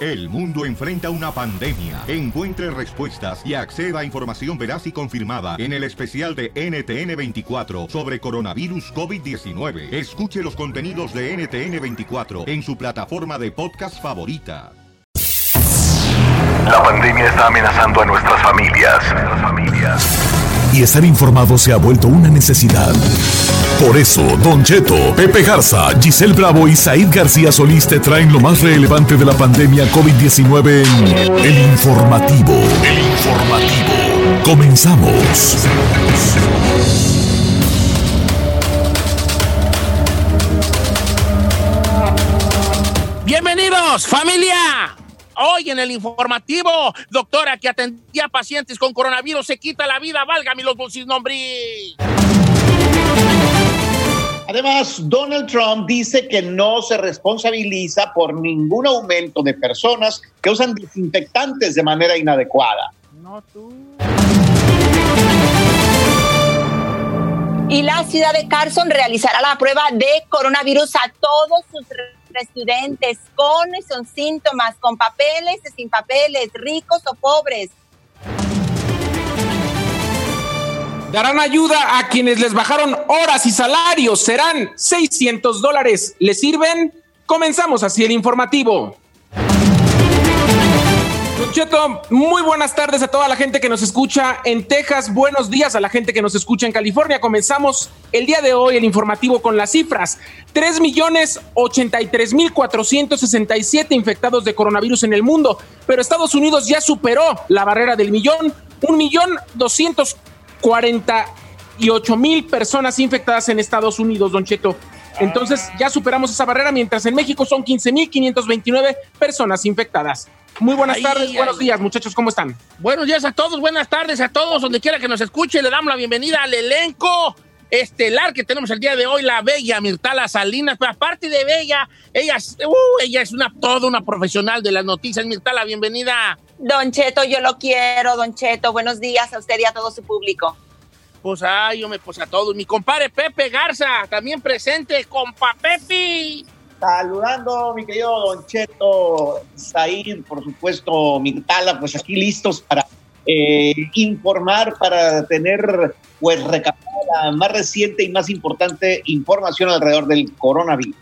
El mundo enfrenta una pandemia. Encuentre respuestas y acceda a información veraz y confirmada en el especial de NTN24 sobre coronavirus COVID-19. Escuche los contenidos de NTN24 en su plataforma de podcast favorita. La pandemia está amenazando a nuestras familias. Nuestras familias. Y estar informado se ha vuelto una necesidad. Por eso, Don Cheto, Pepe Garza, Giselle Bravo y Said García Solís te traen lo más relevante de la pandemia COVID-19 en El Informativo. El Informativo. Comenzamos. Bienvenidos, familia. Hoy en el informativo, doctora que atendía pacientes con coronavirus se quita la vida, válgame los bolsillos nombres. Además, Donald Trump dice que no se responsabiliza por ningún aumento de personas que usan desinfectantes de manera inadecuada. No tú. Y la ciudad de Carson realizará la prueba de coronavirus a todos sus estudiantes con y sin síntomas, con papeles y sin papeles, ricos o pobres. Darán ayuda a quienes les bajaron horas y salarios. Serán 600 dólares. ¿Les sirven? Comenzamos así el informativo. Cheto, muy buenas tardes a toda la gente que nos escucha en Texas. Buenos días a la gente que nos escucha en California. Comenzamos el día de hoy el informativo con las cifras. 3 millones 83 mil 467 infectados de coronavirus en el mundo, pero Estados Unidos ya superó la barrera del millón. Un millón 248 mil personas infectadas en Estados Unidos, Don Cheto. Entonces ya superamos esa barrera, mientras en México son 15 mil 529 personas infectadas. Muy buenas Ay, tardes, ay. buenos días, muchachos, ¿cómo están? Buenos días a todos, buenas tardes a todos, donde quiera que nos escuche, le damos la bienvenida al elenco estelar que tenemos el día de hoy, la bella Mirtala Salinas, pero aparte de bella, ella, es- uh, ella es una toda una profesional de las noticias. Mirtala, bienvenida. Don Cheto, yo lo quiero, Don Cheto. Buenos días a usted y a todo su público. Pues ay, yo me pues a todos. Mi compadre Pepe Garza, también presente, compa Pepe. Saludando, mi querido Don Cheto, Said, por supuesto, Mirtala, pues aquí listos para eh, informar, para tener, pues, recabar la más reciente y más importante información alrededor del coronavirus.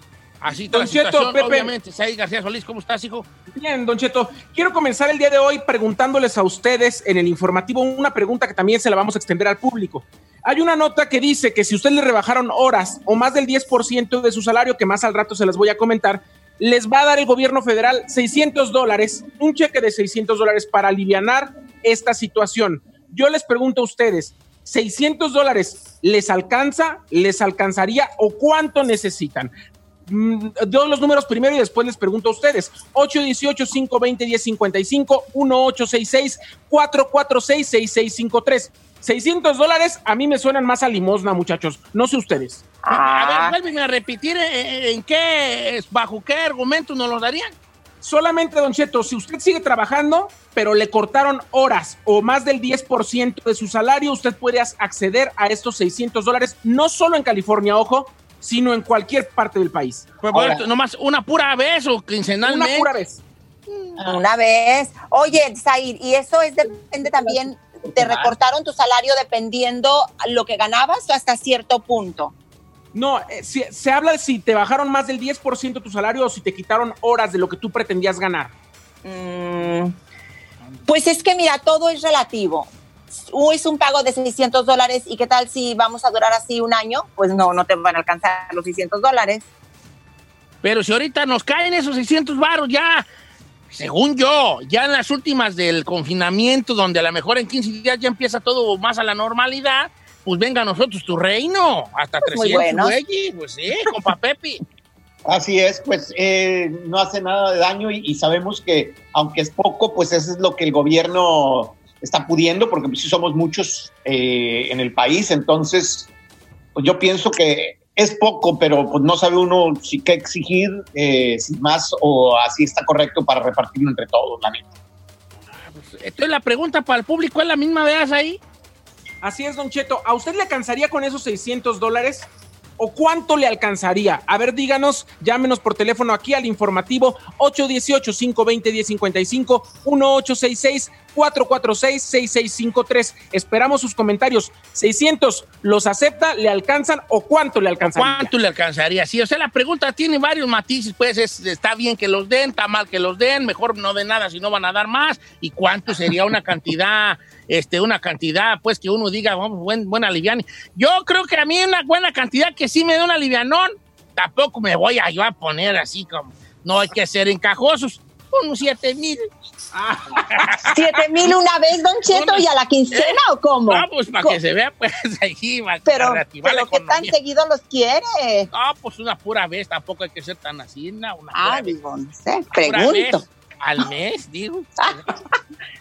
Así está Don la Cheto, Pepe. obviamente. Said García Solís, ¿cómo estás, hijo? Bien, Don Cheto, quiero comenzar el día de hoy preguntándoles a ustedes en el informativo una pregunta que también se la vamos a extender al público. Hay una nota que dice que si usted le rebajaron horas o más del 10% de su salario, que más al rato se las voy a comentar, les va a dar el gobierno federal 600 dólares, un cheque de 600 dólares para alivianar esta situación. Yo les pregunto a ustedes, ¿600 dólares les alcanza, les alcanzaría o cuánto necesitan? Mm, doy los números primero y después les pregunto a ustedes. 818-520-1055, 1866-446-6653. 600 dólares a mí me suenan más a limosna, muchachos. No sé ustedes. A Ah. ver, vuelven a repetir eh, en qué, bajo qué argumento nos lo darían. Solamente, Don Cheto, si usted sigue trabajando, pero le cortaron horas o más del 10% de su salario, usted puede acceder a estos 600 dólares, no solo en California, ojo, sino en cualquier parte del país. Pues Ahora- bueno, nomás una pura vez o Una quincenalmente. pura vez. Una vez. Oye, Zair, y eso es depende también, te recortaron tu salario dependiendo lo que ganabas o hasta cierto punto. No, eh, si- se habla de si te bajaron más del 10% tu salario o si te quitaron horas de lo que tú pretendías ganar. Mm, pues es que mira, todo es relativo. Uh, Es un pago de 600 dólares y qué tal si vamos a durar así un año, pues no, no te van a alcanzar los 600 dólares. Pero si ahorita nos caen esos 600 varos ya, según yo, ya en las últimas del confinamiento, donde a lo mejor en 15 días ya empieza todo más a la normalidad, pues venga a nosotros tu reino, hasta Pues muy 300 buenos. güeyes, pues sí, compa Pepe. Así es, pues eh, no hace nada de daño y, y sabemos que aunque es poco, pues eso es lo que el gobierno está pudiendo, porque pues, sí somos muchos eh, en el país, entonces pues yo pienso que es poco, pero pues no sabe uno si qué exigir, eh, si más o así está correcto para repartirlo entre todos, la neta. Entonces la pregunta para el público es la misma, veas ahí. Así es, Don Cheto. ¿A usted le alcanzaría con esos 600 dólares? ¿O cuánto le alcanzaría? A ver, díganos, llámenos por teléfono aquí al informativo 818-520-1055, 1866-446-6653. Esperamos sus comentarios. 600, ¿los acepta? ¿Le alcanzan? ¿O cuánto le alcanzaría? ¿Cuánto le alcanzaría? Sí, o sea, la pregunta tiene varios matices, pues es, está bien que los den, está mal que los den, mejor no den nada si no van a dar más, y cuánto sería una cantidad, este, una cantidad, pues que uno diga, vamos, buen, buena liviana. Yo creo que a mí una buena cantidad que sí me da una livianón, tampoco me voy a yo a poner así como, no hay que ser encajosos, unos siete mil. ¿Siete mil una vez, Don Cheto, y a la quincena o cómo? Vamos, pues, para que se vea, pues, ahí, para Pero, pero ¿qué tan seguido los quiere? No, pues una pura vez, tampoco hay que ser tan así, no, una Ah, digo, no sé, pregunto. vez, al mes, digo.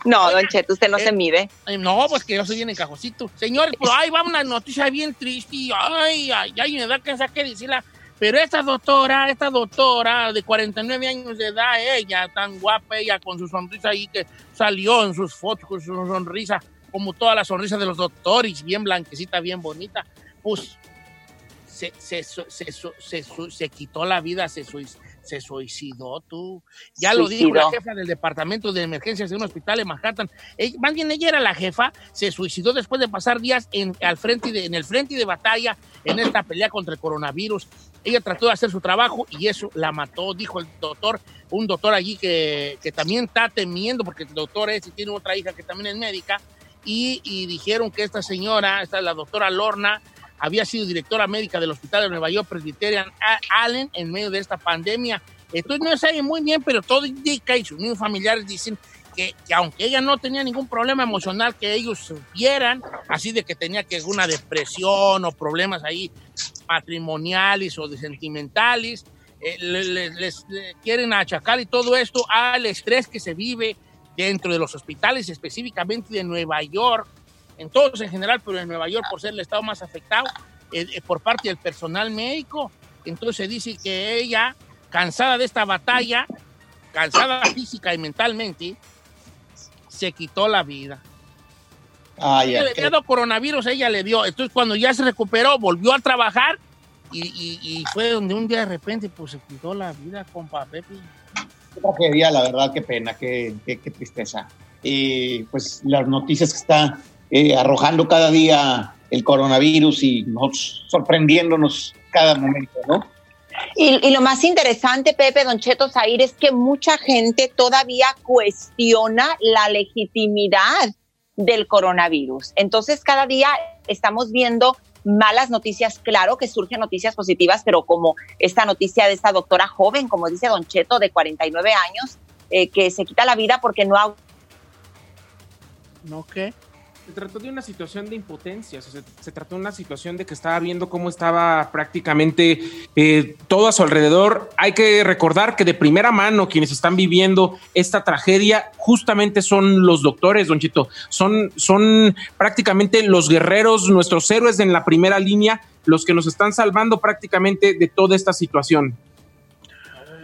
No, Don Cheto, usted no Eh, se mide. Ay, No, pues que yo soy bien encajosito. Señores, pues ahí va una noticia bien triste. Ay, ay, ay, me da que que decirla. Pero esta doctora, esta doctora de 49 años de edad, ella, tan guapa, ella con su sonrisa ahí que salió en sus fotos con su sonrisa, como todas las sonrisas de los doctores, bien blanquecita, bien bonita, pues se, se, se, se, quitó la vida, se, sui- se suicidó tú. Ya lo dijo la jefa del departamento de emergencias de un hospital en Manhattan. Ella- más bien ella era la jefa, se suicidó después de pasar días en, al frente de, en el frente de batalla en esta pelea contra el coronavirus. Ella trató de hacer su trabajo y eso la mató, dijo el doctor, un doctor allí que, que también está temiendo, porque el doctor es y tiene otra hija que también es médica, y, y dijeron que esta señora, esta la doctora Lorna, había sido directora médica del Hospital de Nueva York Presbyterian Allen en medio de esta pandemia. Entonces no sabe muy bien, pero todo indica y sus mismos familiares dicen que, que aunque ella no tenía ningún problema emocional que ellos supieran, así de que tenía que una depresión o problemas ahí matrimoniales o de sentimentales, eh, le- le- les le quieren achacar y todo esto al estrés que se vive dentro de los hospitales, específicamente de Nueva York, en todos en general, pero en Nueva York por ser el estado más afectado eh, eh, por parte del personal médico. Entonces se dice que ella, cansada de esta batalla, cansada física y mentalmente, se quitó la vida. Ella ay, le había dado coronavirus, ella le dio. Entonces cuando ya se recuperó, volvió a trabajar y, y- y fue donde un día de repente pues se quitó la vida, compa Pepe. qué tragedia, la verdad, qué pena, qué, qué, qué tristeza. Y pues las noticias que está eh, arrojando cada día el coronavirus y nos sorprendiéndonos cada momento, ¿no? Y, y lo más interesante, Pepe, Don Cheto Zair, es que mucha gente todavía cuestiona la legitimidad del coronavirus. Entonces, cada día estamos viendo malas noticias, claro que surgen noticias positivas, pero como esta noticia de esta doctora joven, como dice Don Cheto, de 49 años, eh, que se quita la vida porque no ha ¿No qué? Se trató de una situación de impotencia, se trató de una situación de que estaba viendo cómo estaba prácticamente eh, todo a su alrededor. Hay que recordar que de primera mano quienes están viviendo esta tragedia justamente son los doctores, don Chito. Son, son prácticamente los guerreros, nuestros héroes en la primera línea, los que nos están salvando prácticamente de toda esta situación.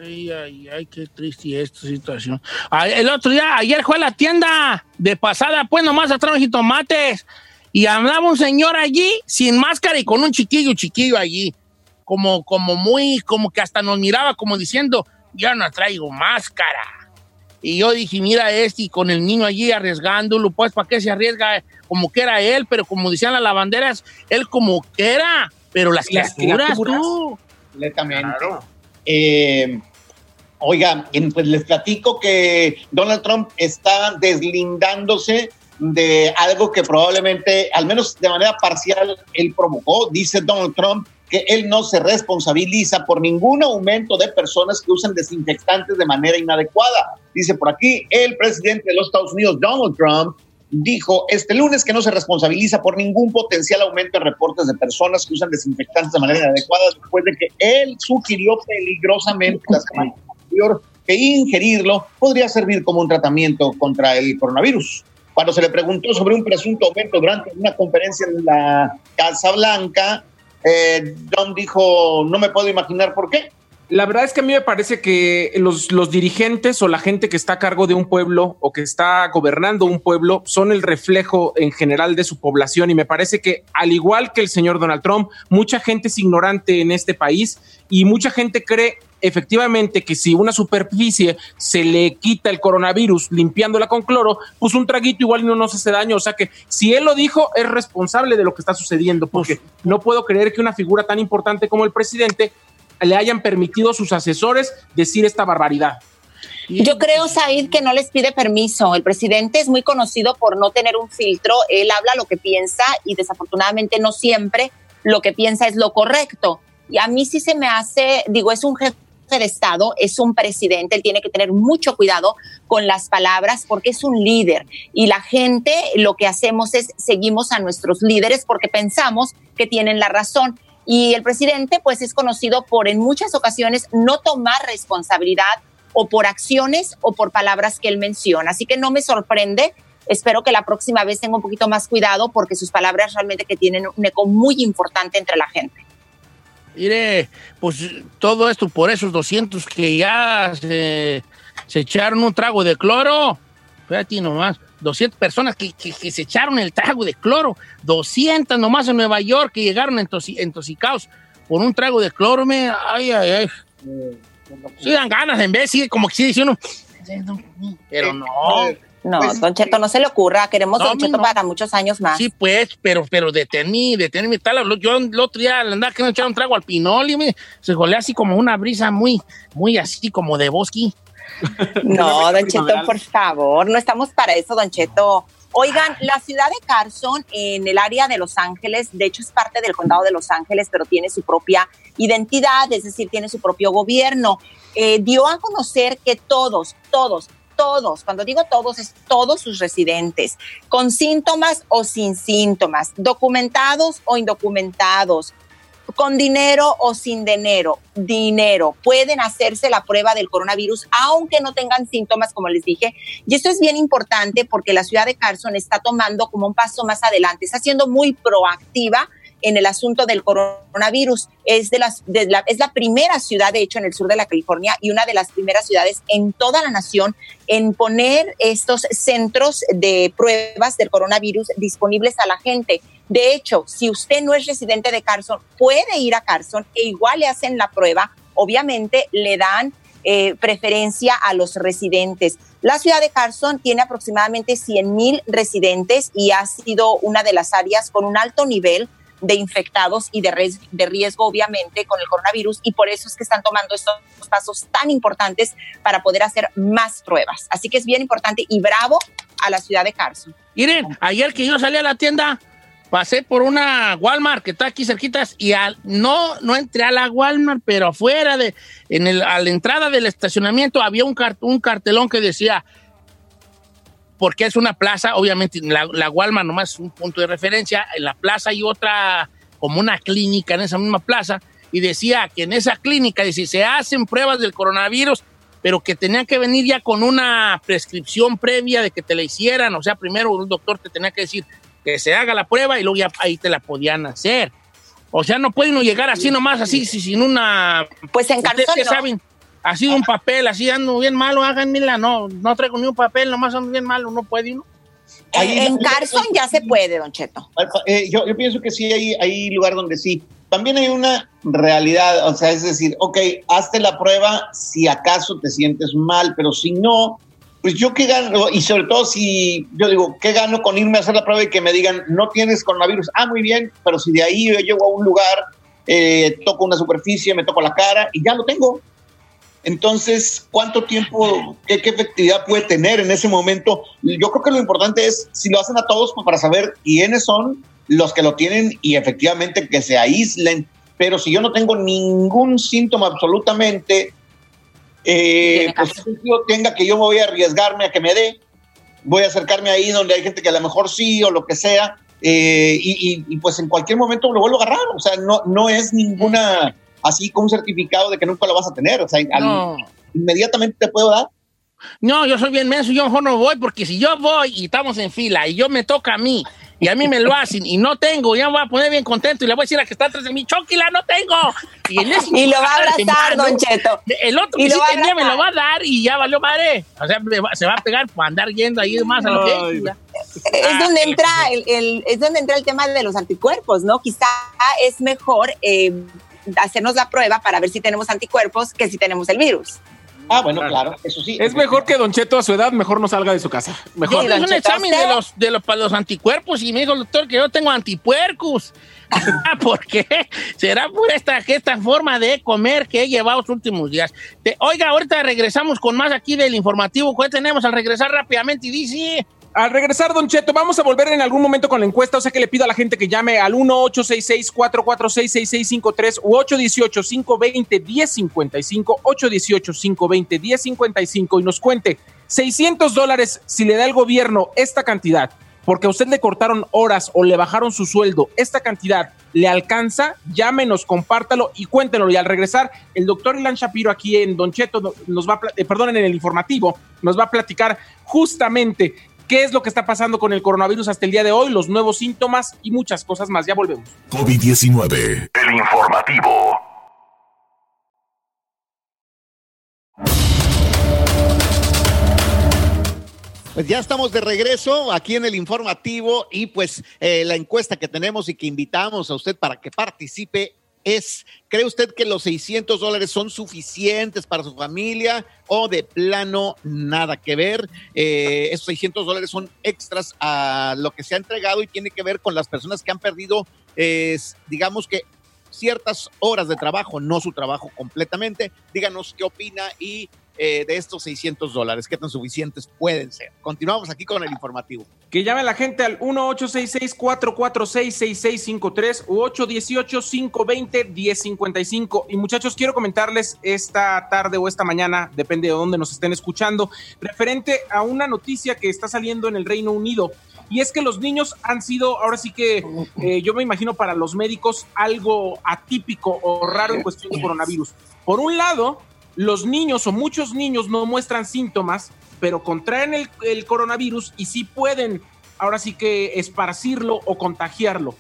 Ay, ay, ay, qué triste esta situación. Ay, el otro día, ayer fue a la tienda de pasada, pues nomás atrás y tomates. Y andaba un señor allí sin máscara y con un chiquillo, chiquillo allí. Como, como muy, como que hasta nos miraba como diciendo, yo no traigo máscara. Y yo dije, mira este, y con el niño allí arriesgándolo, pues, ¿para qué se arriesga? Como que era él, pero como decían las lavanderas, él como que era, pero las Las criaturas, criaturas. tú. Completamente. Eh, oiga, pues les platico que Donald Trump está deslindándose de algo que probablemente, al menos de manera parcial, él provocó. Dice Donald Trump que él no se responsabiliza por ningún aumento de personas que usan desinfectantes de manera inadecuada. Dice por aquí el presidente de los Estados Unidos, Donald Trump, dijo este lunes que no se responsabiliza por ningún potencial aumento en reportes de personas que usan desinfectantes de manera inadecuada después de que él sugirió peligrosamente la semana que ingerirlo podría servir como un tratamiento contra el coronavirus. Cuando se le preguntó sobre un presunto aumento durante una conferencia en la Casa Blanca, eh, Don dijo, no me puedo imaginar por qué. La verdad es que a mí me parece que los, los, dirigentes o la gente que está a cargo de un pueblo o que está gobernando un pueblo son el reflejo en general de su población y me parece que al igual que el señor Donald Trump, mucha gente es ignorante en este país y mucha gente cree efectivamente que si una superficie se le quita el coronavirus limpiándola con cloro, pues un traguito igual no nos hace daño. O sea que si él lo dijo, es responsable de lo que está sucediendo, porque no puedo creer que una figura tan importante como el presidente le hayan permitido a sus asesores decir esta barbaridad. Yo creo, Said, que no les pide permiso. El presidente es muy conocido por no tener un filtro. Él habla lo que piensa y desafortunadamente no siempre lo que piensa es lo correcto. Y a mí sí se me hace, digo, es un jefe de Estado, es un presidente, él tiene que tener mucho cuidado con las palabras porque es un líder. Y la gente lo que hacemos es seguimos a nuestros líderes porque pensamos que tienen la razón. Y el presidente pues es conocido por en muchas ocasiones no tomar responsabilidad o por acciones o por palabras que él menciona. Así que no me sorprende. Espero que la próxima vez tenga un poquito más cuidado porque sus palabras realmente que tienen un eco muy importante entre la gente. Mire, pues todo esto por esos 200 que ya se, se echaron un trago de cloro. Fíjate nomás. 200 personas que, se echaron el trago de cloro, 200 nomás en Nueva York que llegaron intoxicados por un trago de cloro, me, ay, ay, ay. Sí dan ganas en vez, sí, como que sí dice uno, pero no. No, pues, Don Cheto, no se le ocurra, queremos Don Cheto para muchos años más. Sí, pues, pero, pero detení, detení tal. Yo el otro día andaba que echar un trago al pinol y me, se golea así como una brisa muy, muy así como de bosque. No, Don Cheto, por favor, no estamos para eso, Don Cheto. Oigan, la ciudad de Carson, en el área de Los Ángeles, de hecho es parte del condado de Los Ángeles, pero tiene su propia identidad, es decir, tiene su propio gobierno, eh, dio a conocer que todos, todos, todos, cuando digo todos, es todos sus residentes, con síntomas o sin síntomas, documentados o indocumentados, con dinero o sin dinero, dinero, pueden hacerse la prueba del coronavirus aunque no tengan síntomas, como les dije. Y esto es bien importante porque la ciudad de Carson está tomando como un paso más adelante, está siendo muy proactiva en el asunto del coronavirus. Es, la primera ciudad, de hecho, en el sur de la California y una de las primeras ciudades en toda la nación en poner estos centros de pruebas del coronavirus disponibles a la gente. De hecho, si usted no es residente de Carson, puede ir a Carson e igual le hacen la prueba. Obviamente le dan eh, preferencia a los residentes. La ciudad de Carson tiene aproximadamente 100 mil residentes y ha sido una de las áreas con un alto nivel de infectados y de, de riesgo, obviamente, con el coronavirus, y por eso es que están tomando estos pasos tan importantes para poder hacer más pruebas. Así que es bien importante y bravo a la ciudad de Carson. Miren, ayer que yo salí a la tienda, pasé por una Walmart que está aquí cerquitas y al, no, no entré a la Walmart, pero afuera de, en el, a la entrada del estacionamiento había un, un cartelón que decía, porque es una plaza, obviamente la, la Walmart nomás es un punto de referencia, en la plaza hay otra, como una clínica en esa misma plaza, y decía que en esa clínica, si se hacen pruebas del coronavirus, pero que tenían que venir ya con una prescripción previa de que te la hicieran, o sea, primero un doctor te tenía que decir, que se haga la prueba y luego ya ahí te la podían hacer. O sea, no pueden llegar así nomás, así, sin una... Pues en Carson, que saben, así un papel, así ando bien malo, háganmela. No, no traigo ni un papel, nomás ando bien malo, no puede uno. en Carson ya se puede, Don Cheto. Eh, yo, yo, pienso que sí, hay, hay lugar donde sí. También hay una realidad, o sea, es decir, ok, hazte la prueba si acaso te sientes mal, pero si no, pues yo qué gano, y sobre todo si yo digo, ¿qué gano con irme a hacer la prueba y que me digan, no tienes coronavirus? Ah, muy bien, pero si de ahí yo llego a un lugar, eh, toco una superficie, me toco la cara y ya lo tengo. Entonces, ¿cuánto tiempo, qué, efectividad puede tener en ese momento? Yo creo que lo importante es, si lo hacen a todos, pues para saber quiénes son los que lo tienen y efectivamente que se aíslen. Pero si yo no tengo ningún síntoma absolutamente, eh, pues yo tenga que yo me voy a arriesgarme a que me dé, voy a acercarme ahí donde hay gente que a lo mejor sí o lo que sea, eh, y, pues en cualquier momento lo vuelvo a agarrar, o sea, no, no es ninguna, así con un certificado de que nunca lo vas a tener, o sea, inmediatamente te puedo dar. No, yo soy bien menso, yo mejor no voy, porque si yo voy y estamos en fila y yo me toca a mí y a mí me lo hacen y no tengo, ya me voy a poner bien contento y le voy a decir a que está atrás de mí, Choquila, no tengo. Y, lo va a abrazar, Don Cheto. El otro que sí tenía me lo va a dar y ya valió madre. O sea, se va a pegar por andar yendo ahí más a lo que es donde entra el, es donde entra el tema de los anticuerpos, ¿no? Quizá es mejor eh, hacernos la prueba para ver si tenemos anticuerpos que si tenemos el virus. Ah, bueno, claro, eso sí. Es mejor que Don Cheto a su edad, mejor no salga de su casa. Mejor. Yo hice un examen de los, de los, para los anticuerpos y me dijo el doctor que yo tengo antipuercos. ¿Por qué? Será por esta, esta forma de comer que he llevado los últimos días. oiga, ahorita regresamos con más aquí del informativo. ¿Cuál tenemos al regresar rápidamente? Y dice... Al regresar, Don Cheto, vamos a volver en algún momento con la encuesta, o sea que le pido a la gente que llame al 1-866-446-6653 u 818-520-1055, 818-520-1055 y nos cuente 600 dólares si le da el gobierno esta cantidad, porque a usted le cortaron horas o le bajaron su sueldo, esta cantidad le alcanza, llámenos, compártalo y cuéntenlo. Y al regresar, el doctor Ilan Shapiro aquí en Don Cheto nos va a, eh, en el informativo, nos va a platicar justamente qué es lo que está pasando con el coronavirus hasta el día de hoy, los nuevos síntomas y muchas cosas más. Ya volvemos. COVID-19. El informativo. Pues ya estamos de regreso aquí en el informativo y pues eh, la encuesta que tenemos y que invitamos a usted para que participe es, ¿cree usted que los 600 dólares son suficientes para su familia o de plano nada que ver? Eh, esos 600 dólares son extras a lo que se ha entregado y tiene que ver con las personas que han perdido, digamos que ciertas horas de trabajo, no su trabajo completamente. Díganos qué opina y eh, de estos 600 dólares, qué tan suficientes pueden ser. Continuamos aquí con el informativo. Que llame la gente al 1-866-446-6653 u 818-520-1055. Y muchachos, quiero comentarles esta tarde o esta mañana, depende de dónde nos estén escuchando, referente a una noticia que está saliendo en el Reino Unido. Y es que los niños han sido, ahora sí que eh, yo me imagino para los médicos, algo atípico o raro en cuestión de coronavirus. Por un lado, los niños o muchos niños no muestran síntomas, pero contraen el, coronavirus y sí pueden ahora sí que esparcirlo o contagiarlo.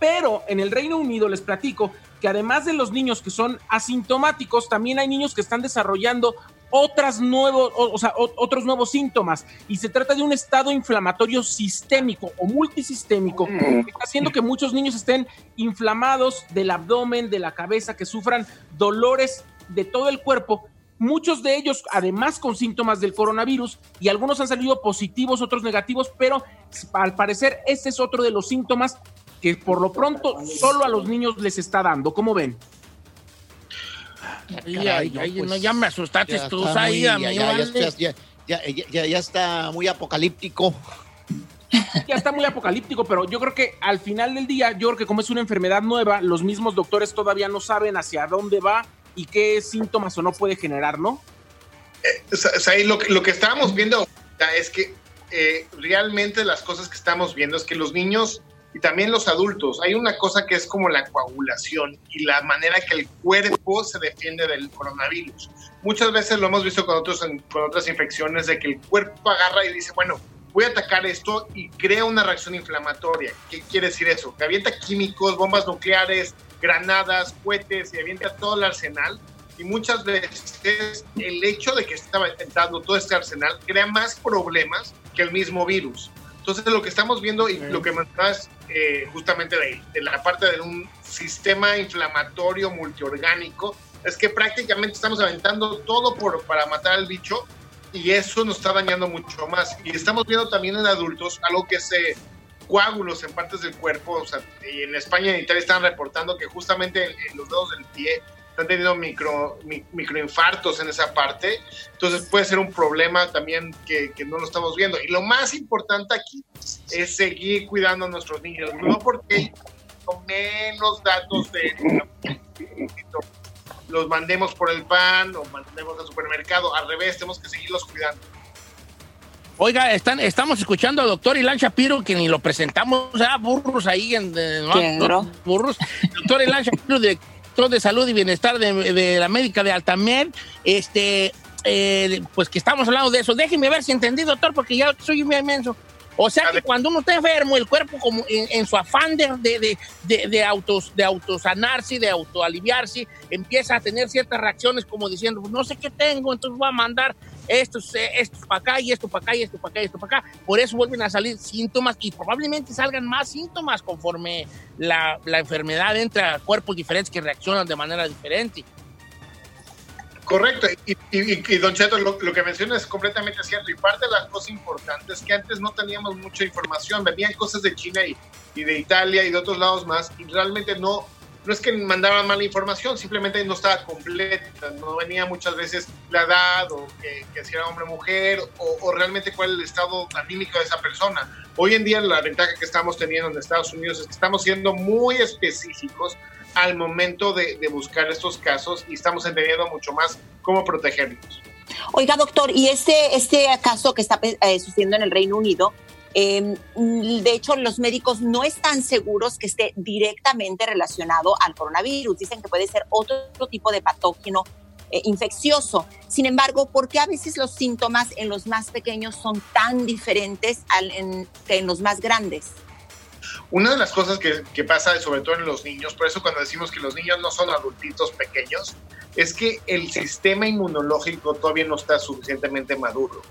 Pero en el Reino Unido les platico que además de los niños que son asintomáticos, también hay niños que están desarrollando otras nuevos, o, sea, otros nuevos síntomas. Y se trata de un estado inflamatorio sistémico o multisistémico que está haciendo que muchos niños estén inflamados del abdomen, de la cabeza, que sufran dolores de todo el cuerpo, muchos de ellos además con síntomas del coronavirus y algunos han salido positivos, otros negativos, pero al parecer este es otro de los síntomas que por lo pronto solo a los niños les está dando. ¿Cómo ven? ya me asustaste tú, ahí, ya, ya, está muy apocalíptico. Ya está muy apocalíptico, pero yo creo que al final del día, yo creo que como es una enfermedad nueva, los mismos doctores todavía no saben hacia dónde va y qué síntomas o no puede generar, ¿no? Eh, lo, lo, que estábamos viendo es que eh, realmente las cosas que estamos viendo es que los niños y también los adultos, hay una cosa que es como la coagulación y la manera que el cuerpo se defiende del coronavirus. Muchas veces lo hemos visto con, otros, con otras infecciones, de que el cuerpo agarra y dice, bueno, voy a atacar esto y crea una reacción inflamatoria. ¿Qué quiere decir eso? Que avienta químicos, bombas nucleares, granadas, cohetes y avienta todo el arsenal. Y muchas veces el hecho de que estaba entrando todo este arsenal crea más problemas que el mismo virus. Entonces lo que estamos viendo y lo que mencionas eh, justamente de, de, la parte de un sistema inflamatorio multiorgánico es que prácticamente estamos aventando todo por, para matar al bicho y eso nos está dañando mucho más. Y estamos viendo también en adultos algo que se coágulos en partes del cuerpo. O sea, en España y en Italia están reportando que justamente en, los dedos del pie están teniendo micro, microinfartos en esa parte. Entonces puede ser un problema también que, que, no lo estamos viendo. Y lo más importante aquí es seguir cuidando a nuestros niños. No porque menos datos de los mandemos por el pan o mandemos al supermercado. Al revés, tenemos que seguirlos cuidando. Oiga, están, estamos escuchando al doctor Ilan Shapiro, que ni lo presentamos, a burros ahí en ¿no? burros. Doctor Ilan Shapiro, director de salud y bienestar de, la médica de Altamed. Este, eh, pues que estamos hablando de eso. Déjeme ver si entendí, doctor, porque ya soy muy inmenso. O sea que cuando uno está enfermo, el cuerpo como en, su afán de, de, de, de, autos, de autosanarse, de autoaliviarse, empieza a tener ciertas reacciones como diciendo, no sé qué tengo, entonces voy a mandar esto, esto para acá y esto para acá y esto para acá y esto para acá. Por eso vuelven a salir síntomas y probablemente salgan más síntomas conforme la, enfermedad entra a cuerpos diferentes que reaccionan de manera diferente. Correcto, y, y, Don Cheto, lo, que menciona es completamente cierto. Y parte de las cosas importantes es que antes no teníamos mucha información, venían cosas de China y, de Italia y de otros lados más, y realmente no, no es que mandaban mala información, simplemente no estaba completa, no venía muchas veces la edad o que, si era hombre o mujer, o, realmente cuál es el estado anímico de esa persona. Hoy en día la ventaja que estamos teniendo en Estados Unidos es que estamos siendo muy específicos al momento de, buscar estos casos y estamos entendiendo mucho más cómo protegerlos. Oiga, doctor, y este, este caso que está eh, sucediendo en el Reino Unido, em, de hecho, los médicos no están seguros que esté directamente relacionado al coronavirus. Dicen que puede ser otro tipo de patógeno eh, infeccioso. Sin embargo, ¿por qué a veces los síntomas en los más pequeños son tan diferentes que en los más grandes? Una de las cosas que, pasa, sobre todo en los niños, por eso cuando decimos que los niños no son adultitos pequeños, es que el sistema inmunológico todavía no está suficientemente maduro.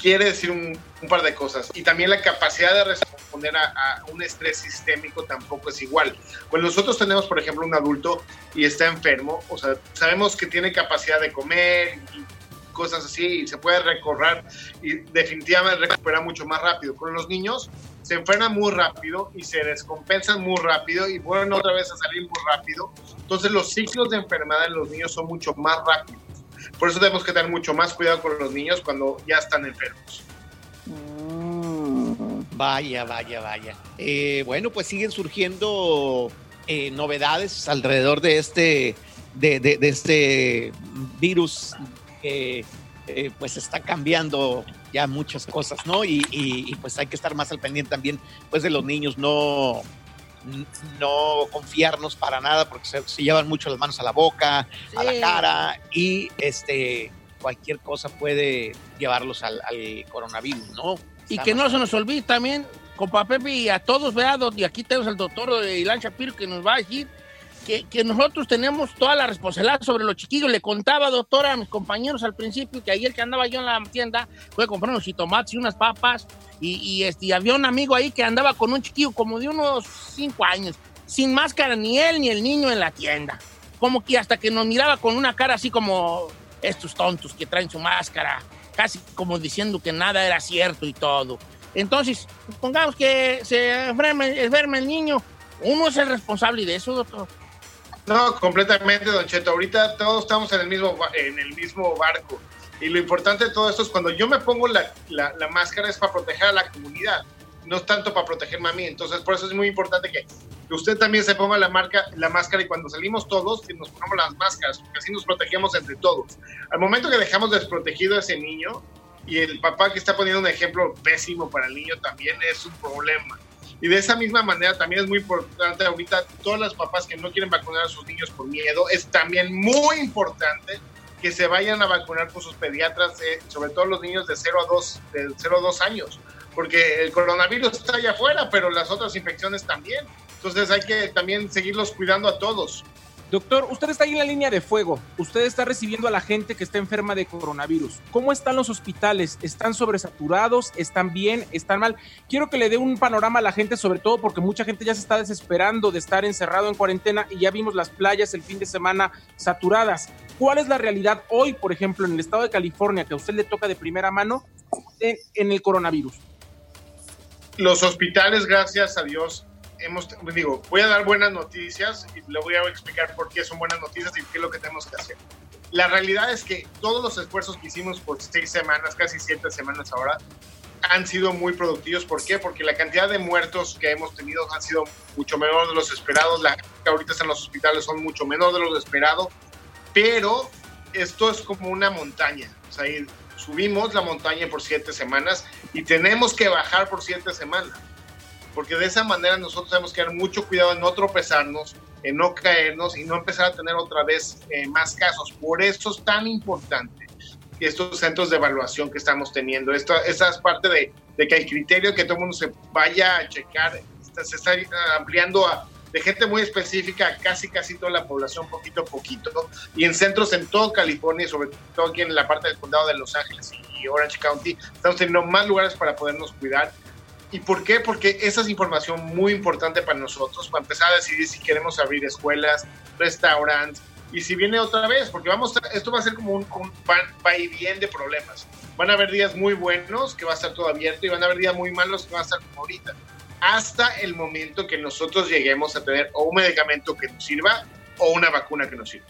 Quiere decir un, par de cosas. Y también la capacidad de responder a, un estrés sistémico tampoco es igual. Cuando nosotros tenemos, por ejemplo, un adulto y está enfermo, o sea, sabemos que tiene capacidad de comer y cosas así y se puede recorrer y definitivamente recupera mucho más rápido. Con los niños se enferman muy rápido y se descompensan muy rápido y vuelven otra vez a salir muy rápido. Entonces los ciclos de enfermedad en los niños son mucho más rápidos. Por eso tenemos que tener mucho más cuidado con los niños cuando ya están enfermos. Mm. Vaya, vaya, vaya. Eh, bueno, pues siguen surgiendo eh, novedades alrededor de este, de, este virus que eh, pues está cambiando ya muchas cosas, ¿no? Y, pues hay que estar más al pendiente también, pues de los niños, no, no confiarnos para nada porque se, llevan mucho las manos a la boca, a la cara y este cualquier cosa puede llevarlos al, coronavirus, ¿no? Y que no se nos olvide también, compa Pepe, y a todos, veados, y aquí tenemos al doctor Ilan Shapiro que nos va a decir que, nosotros tenemos toda la responsabilidad sobre los chiquillos. Le contaba, doctora, a mis compañeros al principio que ayer que andaba yo en la tienda, fue a comprar unos tomates y unas papas y, este, había un amigo ahí que andaba con un chiquillo como de unos cinco años, sin máscara ni él ni el niño en la tienda. Como que hasta que nos miraba con una cara así como estos tontos que traen su máscara, casi como diciendo que nada era cierto y todo. Entonces, pongamos que se enferme, enferme el niño, uno es el responsable de eso, doctor. No, completamente, Don Cheto. Ahorita todos estamos en el mismo, en el mismo barco. Y lo importante de todo esto es cuando yo me pongo la, la, máscara es para proteger a la comunidad, no tanto para protegerme a mí. Entonces, por eso es muy importante que, usted también se ponga la, marca, la máscara y cuando salimos todos, que nos pongamos las máscaras, porque así nos protegemos entre todos. Al momento que dejamos desprotegido a ese niño y el papá que está poniendo un ejemplo pésimo para el niño también es un problema. Y de esa misma manera también es muy importante ahorita, todas las papás que no quieren vacunar a sus niños por miedo, es también muy importante que se vayan a vacunar con sus pediatras, eh, sobre todo los niños de 0 a 2, de 0 a 2 años, porque el coronavirus está allá afuera, pero las otras infecciones también. Entonces hay que también seguirlos cuidando a todos. Doctor, usted está ahí en la línea de fuego. Usted está recibiendo a la gente que está enferma de coronavirus. ¿Cómo están los hospitales? ¿Están sobresaturados? ¿Están bien? ¿Están mal? Quiero que le dé un panorama a la gente, sobre todo porque mucha gente ya se está desesperando de estar encerrado en cuarentena y ya vimos las playas el fin de semana saturadas. ¿Cuál es la realidad hoy, por ejemplo, en el estado de California, que a usted le toca de primera mano en, el coronavirus? Los hospitales, gracias a Dios, hemos, digo, voy a dar buenas noticias y le voy a explicar por qué son buenas noticias y qué es lo que tenemos que hacer. La realidad es que todos los esfuerzos que hicimos por seis semanas, casi siete semanas ahora, han sido muy productivos. ¿Por qué? Porque la cantidad de muertos que hemos tenido han sido mucho menor de los esperados. La gente que ahorita está en los hospitales son mucho menor de lo esperado. Pero esto es como una montaña. O sea, subimos la montaña por siete semanas y tenemos que bajar por siete semanas. Porque de esa manera nosotros tenemos que tener mucho cuidado en no tropezarnos, en no caernos y no empezar a tener otra vez eh, más casos. Por eso es tan importante estos centros de evaluación que estamos teniendo. Esto, esa es parte de, de que el criterio que todo el mundo se vaya a checar se está ampliando a, de gente muy específica, casi casi toda la población, poquito a poquito, y en centros en todo California, sobre todo aquí en la parte del condado de Los Ángeles y Orange County, estamos teniendo más lugares para podernos cuidar. ¿Y por qué? Porque esa es información muy importante para nosotros, para empezar a decidir si queremos abrir escuelas, restaurantes, y si viene otra vez, porque vamos esto va a ser como un, un va y bien de problemas. Van a haber días muy buenos, que va a estar todo abierto, y van a haber días muy malos, que va a estar como ahorita hasta el momento que nosotros lleguemos a tener o un medicamento que nos sirva o una vacuna que nos sirva.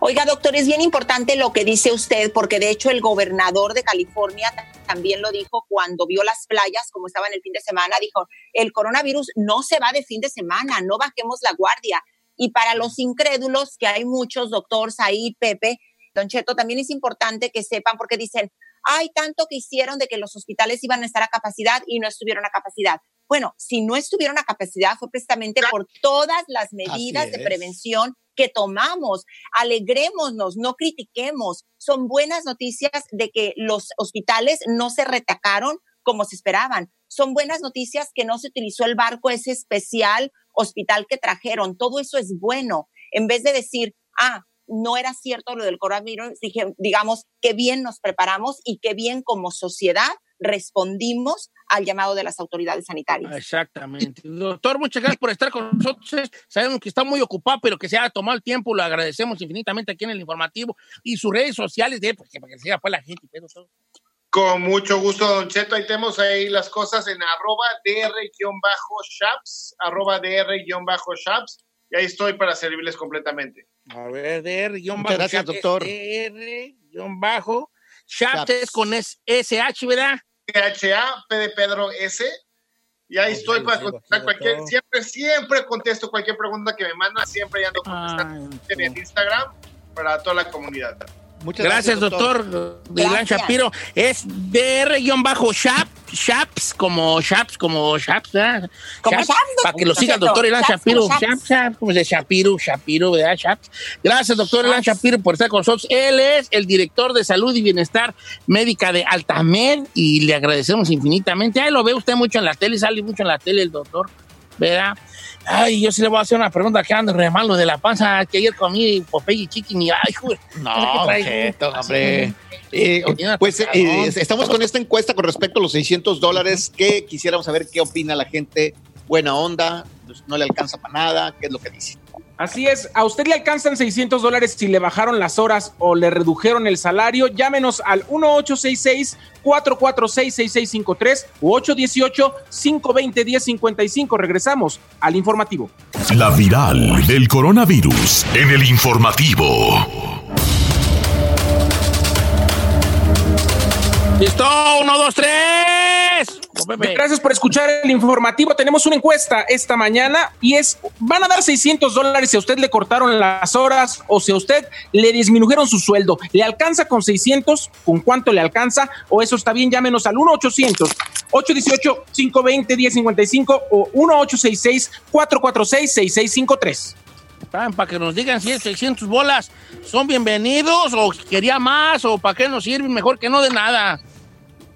Oiga, doctor, es bien importante lo que dice usted, porque de hecho el gobernador de California también lo dijo cuando vio las playas, como estaba en el fin de semana, dijo, el coronavirus no se va de fin de semana, no bajemos la guardia. Y para los incrédulos, que hay muchos, doctor Said, Pepe, Don Cheto, también es importante que sepan, porque dicen, hay tanto que hicieron de que los hospitales iban a estar a capacidad y no estuvieron a capacidad. Bueno, si no estuvieron a capacidad fue precisamente por todas las medidas de prevención que tomamos. Alegrémonos, no critiquemos. Son buenas noticias de que los hospitales no se retacaron como se esperaban. Son buenas noticias que no se utilizó el barco ese especial hospital que trajeron. Todo eso es bueno. En vez de decir, ah, no era cierto lo del coronavirus, dije, digamos, qué bien nos preparamos y qué bien como sociedad respondimos al llamado de las autoridades sanitarias. Exactamente. Doctor, muchas gracias por estar con nosotros. Sabemos que está muy ocupado, pero que se ha tomado el tiempo. Lo agradecemos infinitamente aquí en el informativo y sus redes sociales, de, porque para que siga pues la gente. Pero todo. Con mucho gusto, Don Cheto. Ahí tenemos ahí las cosas en arroba dr-shaps, arroba dr-shaps. Y ahí estoy para servirles completamente. A ver, dr-shaps. Gracias, doctor. dr-shaps con SH, ¿verdad? PHA, P de Pedro S. Y ahí estoy para contestar cualquier, siempre, siempre contesto cualquier pregunta que me mandan, siempre ando contestando en Instagram para toda la comunidad. Muchas gracias, doctor. Dylan Shapiro. Es DR-Shap, Shaps, como Shaps, como Shaps, ¿verdad? Como Shaps, Para que lo siga el doctor Ilan Shapiro. Shaps, Shaps, como de Shapiro, Shapiro, ¿verdad? Shaps. Gracias, doctor Ilan Shapiro, por estar con nosotros. Él es el director de salud y bienestar médica de Altamed y le agradecemos infinitamente. Ahí lo ve usted mucho en la tele, sale mucho en la tele el doctor, ¿verdad? Ay, yo sí le voy a hacer una pregunta que ando re malo de la panza que ayer comí Popeye Chicken y ay, güey. No, objeto, hombre. Eh, pues eh, estamos con esta encuesta con respecto a los 600 dólares que quisiéramos saber qué opina la gente. Buena onda, pues, no le alcanza para nada, qué es lo que dice. Así es, a usted le alcanzan 600 dólares si le bajaron las horas o le redujeron el salario. Llámenos al 1866-446-6653 u 818-520-1055. Regresamos al informativo. La viral del coronavirus en el informativo. ¡Listo! ¡Uno, dos, tres! Gracias por escuchar el informativo. Tenemos una encuesta esta mañana y es, ¿van a dar 600 dólares si a usted le cortaron las horas o si a usted le disminuyeron su sueldo? ¿Le alcanza con 600? ¿Con cuánto le alcanza? ¿O eso está bien? Llámenos al 1-800-818-520-1055 o 1-866-446-6653. Para que nos digan si es 600 bolas son bienvenidos o quería más o para qué nos sirven mejor que no de nada.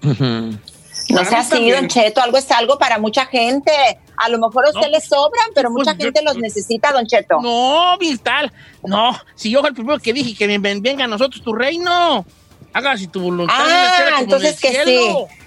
No sea así, Don Cheto, algo es algo para mucha gente. A lo mejor a usted le sobran, pero mucha gente los necesita, Don Cheto. No, Vital, no. Si yo fui el primero que dije que venga a nosotros tu reino, hágase tu voluntad. Ah, entonces que sí.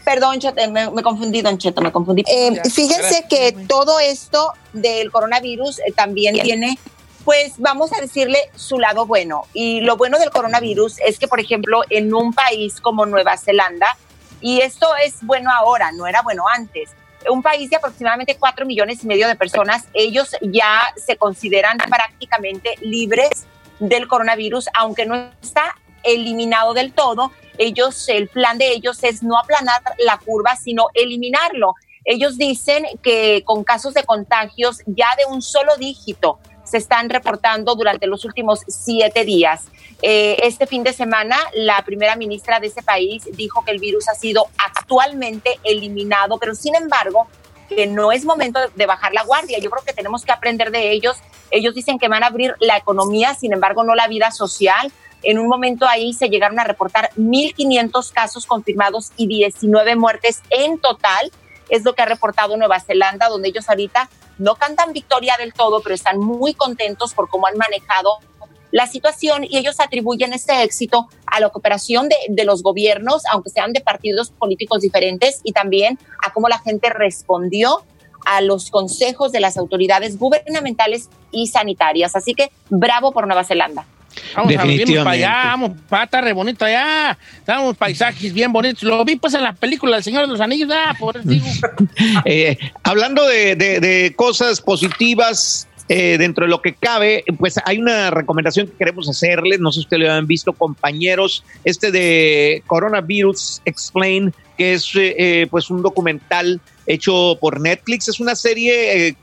Perdón, Cheto, me, me, confundí, Don Cheto, me confundí. Eh, fíjense que todo esto del coronavirus eh, también tiene pues vamos a decirle su lado bueno. Y lo bueno del coronavirus es que, por ejemplo, en un país como Nueva Zelanda, y esto es bueno ahora, no era bueno antes, un país de aproximadamente 4 millones y medio de personas, ellos ya se consideran prácticamente libres del coronavirus, aunque no está eliminado del todo. ellos, el plan de ellos es no aplanar la curva, sino eliminarlo. Ellos dicen que con casos de contagios ya de un solo dígito se están reportando durante los últimos siete días. Eh, este fin de semana, la primera ministra de ese país dijo que el virus ha sido actualmente eliminado, pero sin embargo, que no es momento de bajar la guardia. Yo creo que tenemos que aprender de ellos. Ellos dicen que van a abrir la economía, sin embargo, no la vida social. En un momento ahí se llegaron a reportar 1.500 casos confirmados y 19 muertes en total. Es lo que ha reportado Nueva Zelanda, donde ellos ahorita no cantan victoria del todo, pero están muy contentos por cómo han manejado la situación y ellos atribuyen este éxito a la cooperación de, de, los gobiernos, aunque sean de partidos políticos diferentes, y también a cómo la gente respondió a los consejos de las autoridades gubernamentales y sanitarias. Así que bravo por Nueva Zelanda. Vamos a vivir para allá, vamos, pata re bonito allá, estamos paisajes bien bonitos. Lo vi pues en la película El Señor de los Anillos, ah, por digo. eh, hablando de, de, de, cosas positivas, eh, dentro de lo que cabe, pues hay una recomendación que queremos hacerles, no sé si ustedes lo han visto, compañeros, este de Coronavirus Explain, que es eh, pues un documental hecho por Netflix, es una serie... Eh,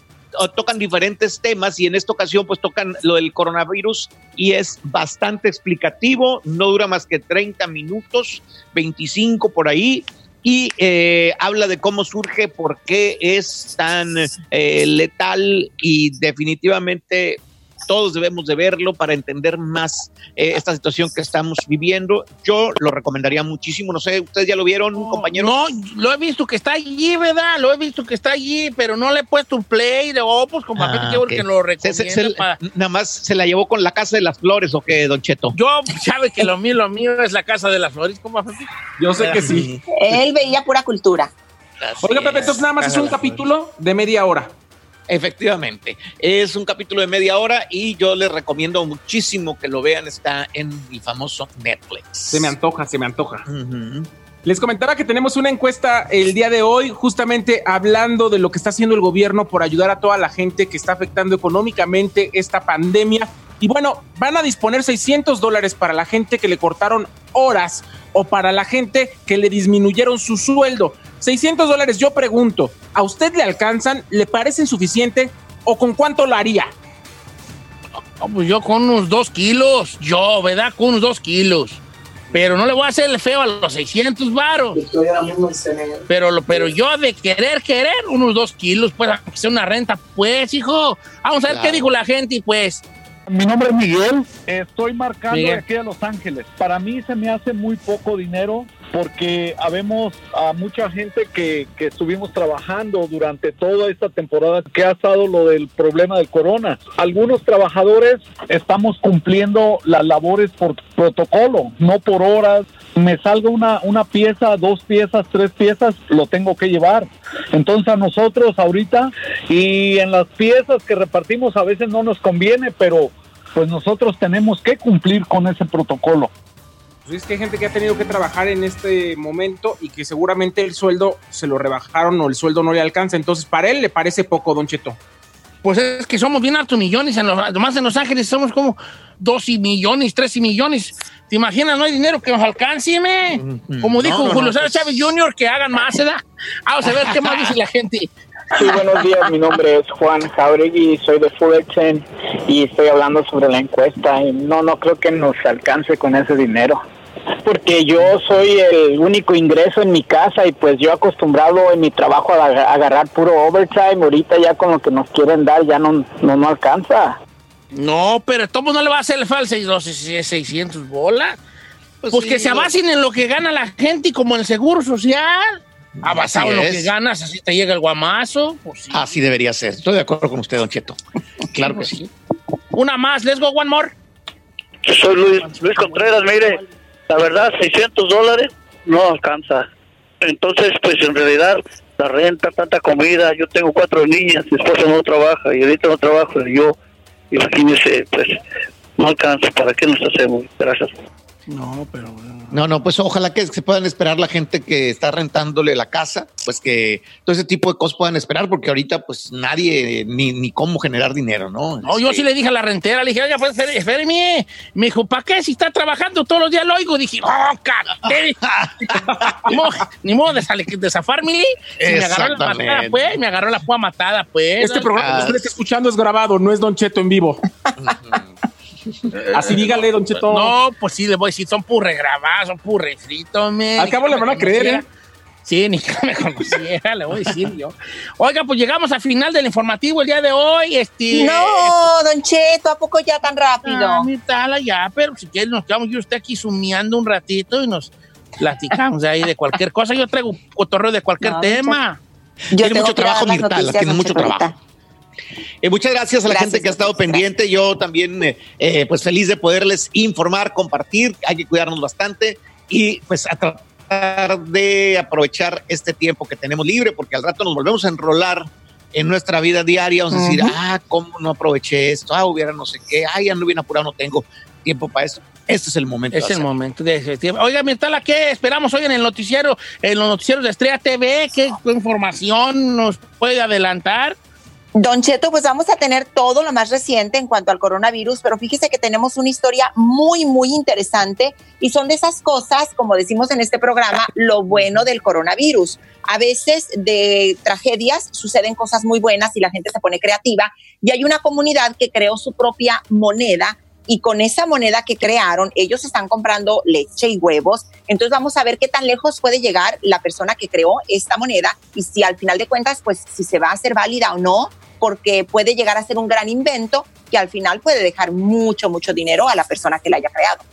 tocan diferentes temas y en esta ocasión pues tocan lo del coronavirus y es bastante explicativo, no dura más que 30 minutos, 25 por ahí y eh, habla de cómo surge, por qué es tan eh, letal y definitivamente todos debemos de verlo para entender más eh, esta situación que estamos viviendo. Yo lo recomendaría muchísimo. No sé, ¿ustedes ya lo vieron, no, compañero? No, lo he visto que está allí, ¿verdad? Lo he visto que está allí, pero no le he puesto un play de opus como ah, okay. que lo recomiende. Se, se, para... Nada más se la llevó con la Casa de las Flores, ¿o qué, Don Cheto? Yo, sabe que lo mío, lo mío es la Casa de las Flores. ¿Cómo Yo sé que sí. Él veía pura cultura. Así Oiga, Pepe, entonces nada más es un capítulo de media hora. Efectivamente, es un capítulo de media hora y yo les recomiendo muchísimo que lo vean, está en el famoso Netflix. Se me antoja, se me antoja. Uh -huh. Les comentaba que tenemos una encuesta el día de hoy, justamente hablando de lo que está haciendo el gobierno por ayudar a toda la gente que está afectando económicamente esta pandemia. Y bueno, van a disponer 600 dólares para la gente que le cortaron horas o para la gente que le disminuyeron su sueldo. 600 dólares, yo pregunto, ¿a usted le alcanzan? ¿Le parecen suficiente? ¿O con cuánto lo haría? No, pues yo con unos dos kilos, yo, ¿verdad? Con unos dos kilos. Pero no le voy a hacer el feo a los 600 varos. Pero, pero yo de querer, querer, unos dos kilos, pues, hacer una renta, pues, hijo. Vamos a ver claro. qué dijo la gente y pues... Mi nombre es Miguel, estoy marcando Miguel. aquí a Los Ángeles. Para mí se me hace muy poco dinero porque habemos a mucha gente que, que, estuvimos trabajando durante toda esta temporada que ha estado lo del problema del corona. Algunos trabajadores estamos cumpliendo las labores por protocolo, no por horas. Me salga una, una pieza, dos piezas, tres piezas, lo tengo que llevar. Entonces a nosotros ahorita y en las piezas que repartimos a veces no nos conviene, pero pues nosotros tenemos que cumplir con ese protocolo. Pues es que hay gente que ha tenido que trabajar en este momento y que seguramente el sueldo se lo rebajaron o el sueldo no le alcanza. Entonces, para él le parece poco, Don Cheto. Pues es que somos bien altos millones. En los, además, en Los Ángeles somos como dos y millones, tres y millones. ¿Te imaginas? No hay dinero que nos alcance, me? Como dijo no, no, Julio César no, Chávez Jr., que hagan más, ¿verdad? Vamos a ver qué más dice la gente. Sí, buenos días. Mi nombre es Juan Jauregui, soy de Fullerton y estoy hablando sobre la encuesta. Y no, no creo que nos alcance con ese dinero porque yo soy el único ingreso en mi casa y pues yo acostumbrado en mi trabajo a, agarrar puro overtime, ahorita ya con lo que nos quieren dar ya no, no, no alcanza. No, pero ¿cómo no le va a hacer falta los 600 bolas? Pues, pues sí, que se abasen en lo que gana la gente y como en el seguro social. Abasado en lo que ganas, así te llega el guamazo. Pues sí. Así debería ser. Estoy de acuerdo con usted, Don Cheto. Claro que sí. Una más, let's go, one more. Soy Luis, Luis Contreras, mire, la verdad, 600 dólares no alcanza. Entonces, pues en realidad, la renta, tanta comida, yo tengo cuatro niñas, mi esposa no trabaja y ahorita no trabajo, y yo, imagínese, pues no alcanza, ¿para qué nos hacemos? Gracias. No, pero. No, no, pues ojalá que se puedan esperar la gente que está rentándole la casa, pues que todo ese tipo de cosas puedan esperar, porque ahorita pues nadie, ni, ni cómo generar dinero, ¿no? No, yo sí le dije a la rentera, le dije, oiga, pues espéreme. Me dijo, ¿para qué? Si está trabajando todos los días lo oigo. Dije, oh, cállate. ni, modo, ni modo de, sale- de zafarme. Y me agarró la Exactamente. matada, pues. Me agarró la púa matada, pues. Este programa que Ah. usted está escuchando es grabado, no es Don Cheto en vivo. Así dígale, Don Cheto. No, pues sí, le voy a decir, son purre grabados, son purre fritos, men. Al cabo le van a me creer. ¿eh? Sí, ni que me conociera, le voy a decir yo. Oiga, pues llegamos al final del informativo el día de hoy. Este, No, Don Cheto, ¿a poco ya tan rápido? Ah, ya, pero si quiere nos quedamos yo y usted aquí sumiando un ratito y nos platicamos de ahí de cualquier cosa. Yo traigo cotorreo de cualquier No, tema. Yo tiene tengo mucho trabajo, Mirtala, tiene mucho trabajo. Eh, muchas gracias a la Gracias, gente que ha estado pendiente. Yo también, eh, eh, pues feliz de poderles informar, compartir. Hay que cuidarnos bastante y pues a tratar de aprovechar este tiempo que tenemos libre, porque al rato nos volvemos a enrolar en nuestra vida diaria. Vamos a decir, ah, cómo no aproveché esto, ah, hubiera no sé qué, ah, ya no bien apurado, no tengo tiempo para eso. Este es el momento. Es el momento de ese. Oiga, Mirtala, ¿qué esperamos hoy en el noticiero, en los noticieros de Estrella TV? ¿Qué información nos puede adelantar? Don Cheto, pues vamos a tener todo lo más reciente en cuanto al coronavirus, pero fíjese que tenemos una historia muy, muy interesante y son de esas cosas, como decimos en este programa, lo bueno del coronavirus. A veces de tragedias suceden cosas muy buenas y la gente se pone creativa y hay una comunidad que creó su propia moneda y con esa moneda que crearon, ellos están comprando leche y huevos. Entonces vamos a ver qué tan lejos puede llegar la persona que creó esta moneda y si al final de cuentas, pues si se va a hacer válida o no, porque puede llegar a ser un gran invento que al final puede dejar mucho, mucho dinero a la persona que la haya creado.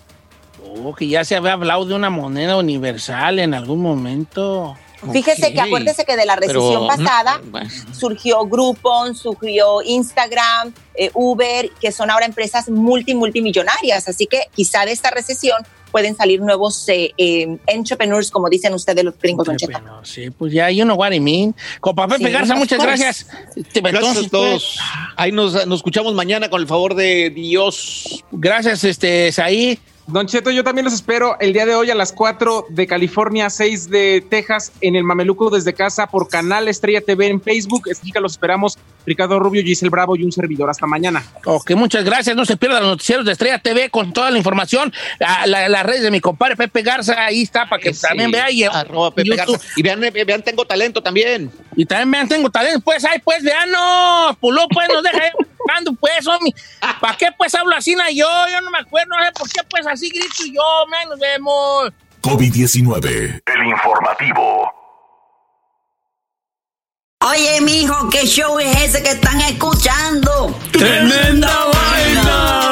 Oh, que ya se había hablado de una moneda universal en algún momento. Fíjese que acuérdese que de la recesión Pero, pasada no, bueno. surgió Groupon, surgió Instagram, eh, Uber, que son ahora empresas multi, multimillonarias. Así que quizá de esta recesión pueden salir nuevos eh, eh, entrepreneurs, como dicen ustedes los gringos, Don Cheto. Sí, pues ya, you know what I mean. Con Papel Sí, Pegarza, muchas course. gracias. Gracias entonces, a todos. Ahí nos, nos escuchamos mañana con el favor de Dios. Gracias, este, Saí. Don Cheto, yo también los espero el día de hoy a las 4 de California, 6 de Texas, en el Mameluco desde casa por Canal Estrella TV en Facebook. Así que los esperamos. Ricardo Rubio, Giselle Bravo y un servidor. Hasta mañana. Ok, muchas gracias. No se pierdan los noticieros de Estrella TV con toda la información. La- la- Las redes de mi compadre Pepe Garza, ahí está para que Sí, también vea. Y, arroba Pepe. Garza. Y vean, eh, vean, tengo talento también. Y también vean, tengo talento. Pues, ay, pues, veanos. Puló, pues, nos deja buscando, pues, homie. ¿Para qué, pues, hablo así, na, yo? Yo no me acuerdo, no sé por qué, pues, así grito yo, man, nos vemos. COVID-19. El informativo. Oye, mijo, ¿qué show es ese que están escuchando? ¡Tremenda vaina!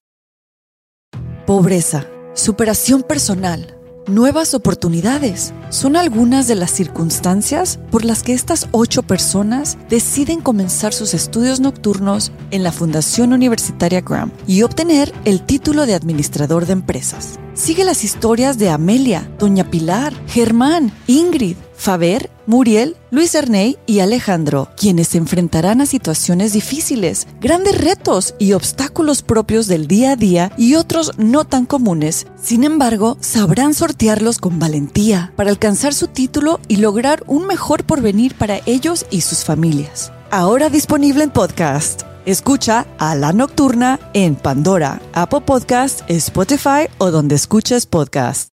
Pobreza, superación personal, nuevas oportunidades son algunas de las circunstancias por las que estas ocho personas deciden comenzar sus estudios nocturnos en la Fundación Universitaria Graham y obtener el título de administrador de empresas. Sigue las historias de Amelia, Doña Pilar, Germán, Ingrid, Faber, Muriel, Luis Erney y Alejandro, quienes se enfrentarán a situaciones difíciles, grandes retos y obstáculos propios del día a día y otros no tan comunes. Sin embargo, sabrán sortearlos con valentía para alcanzar su título y lograr un mejor porvenir para ellos y sus familias. Ahora disponible en podcast. Escucha a La Nocturna en Pandora, Apple Podcast, Spotify o donde escuches podcast.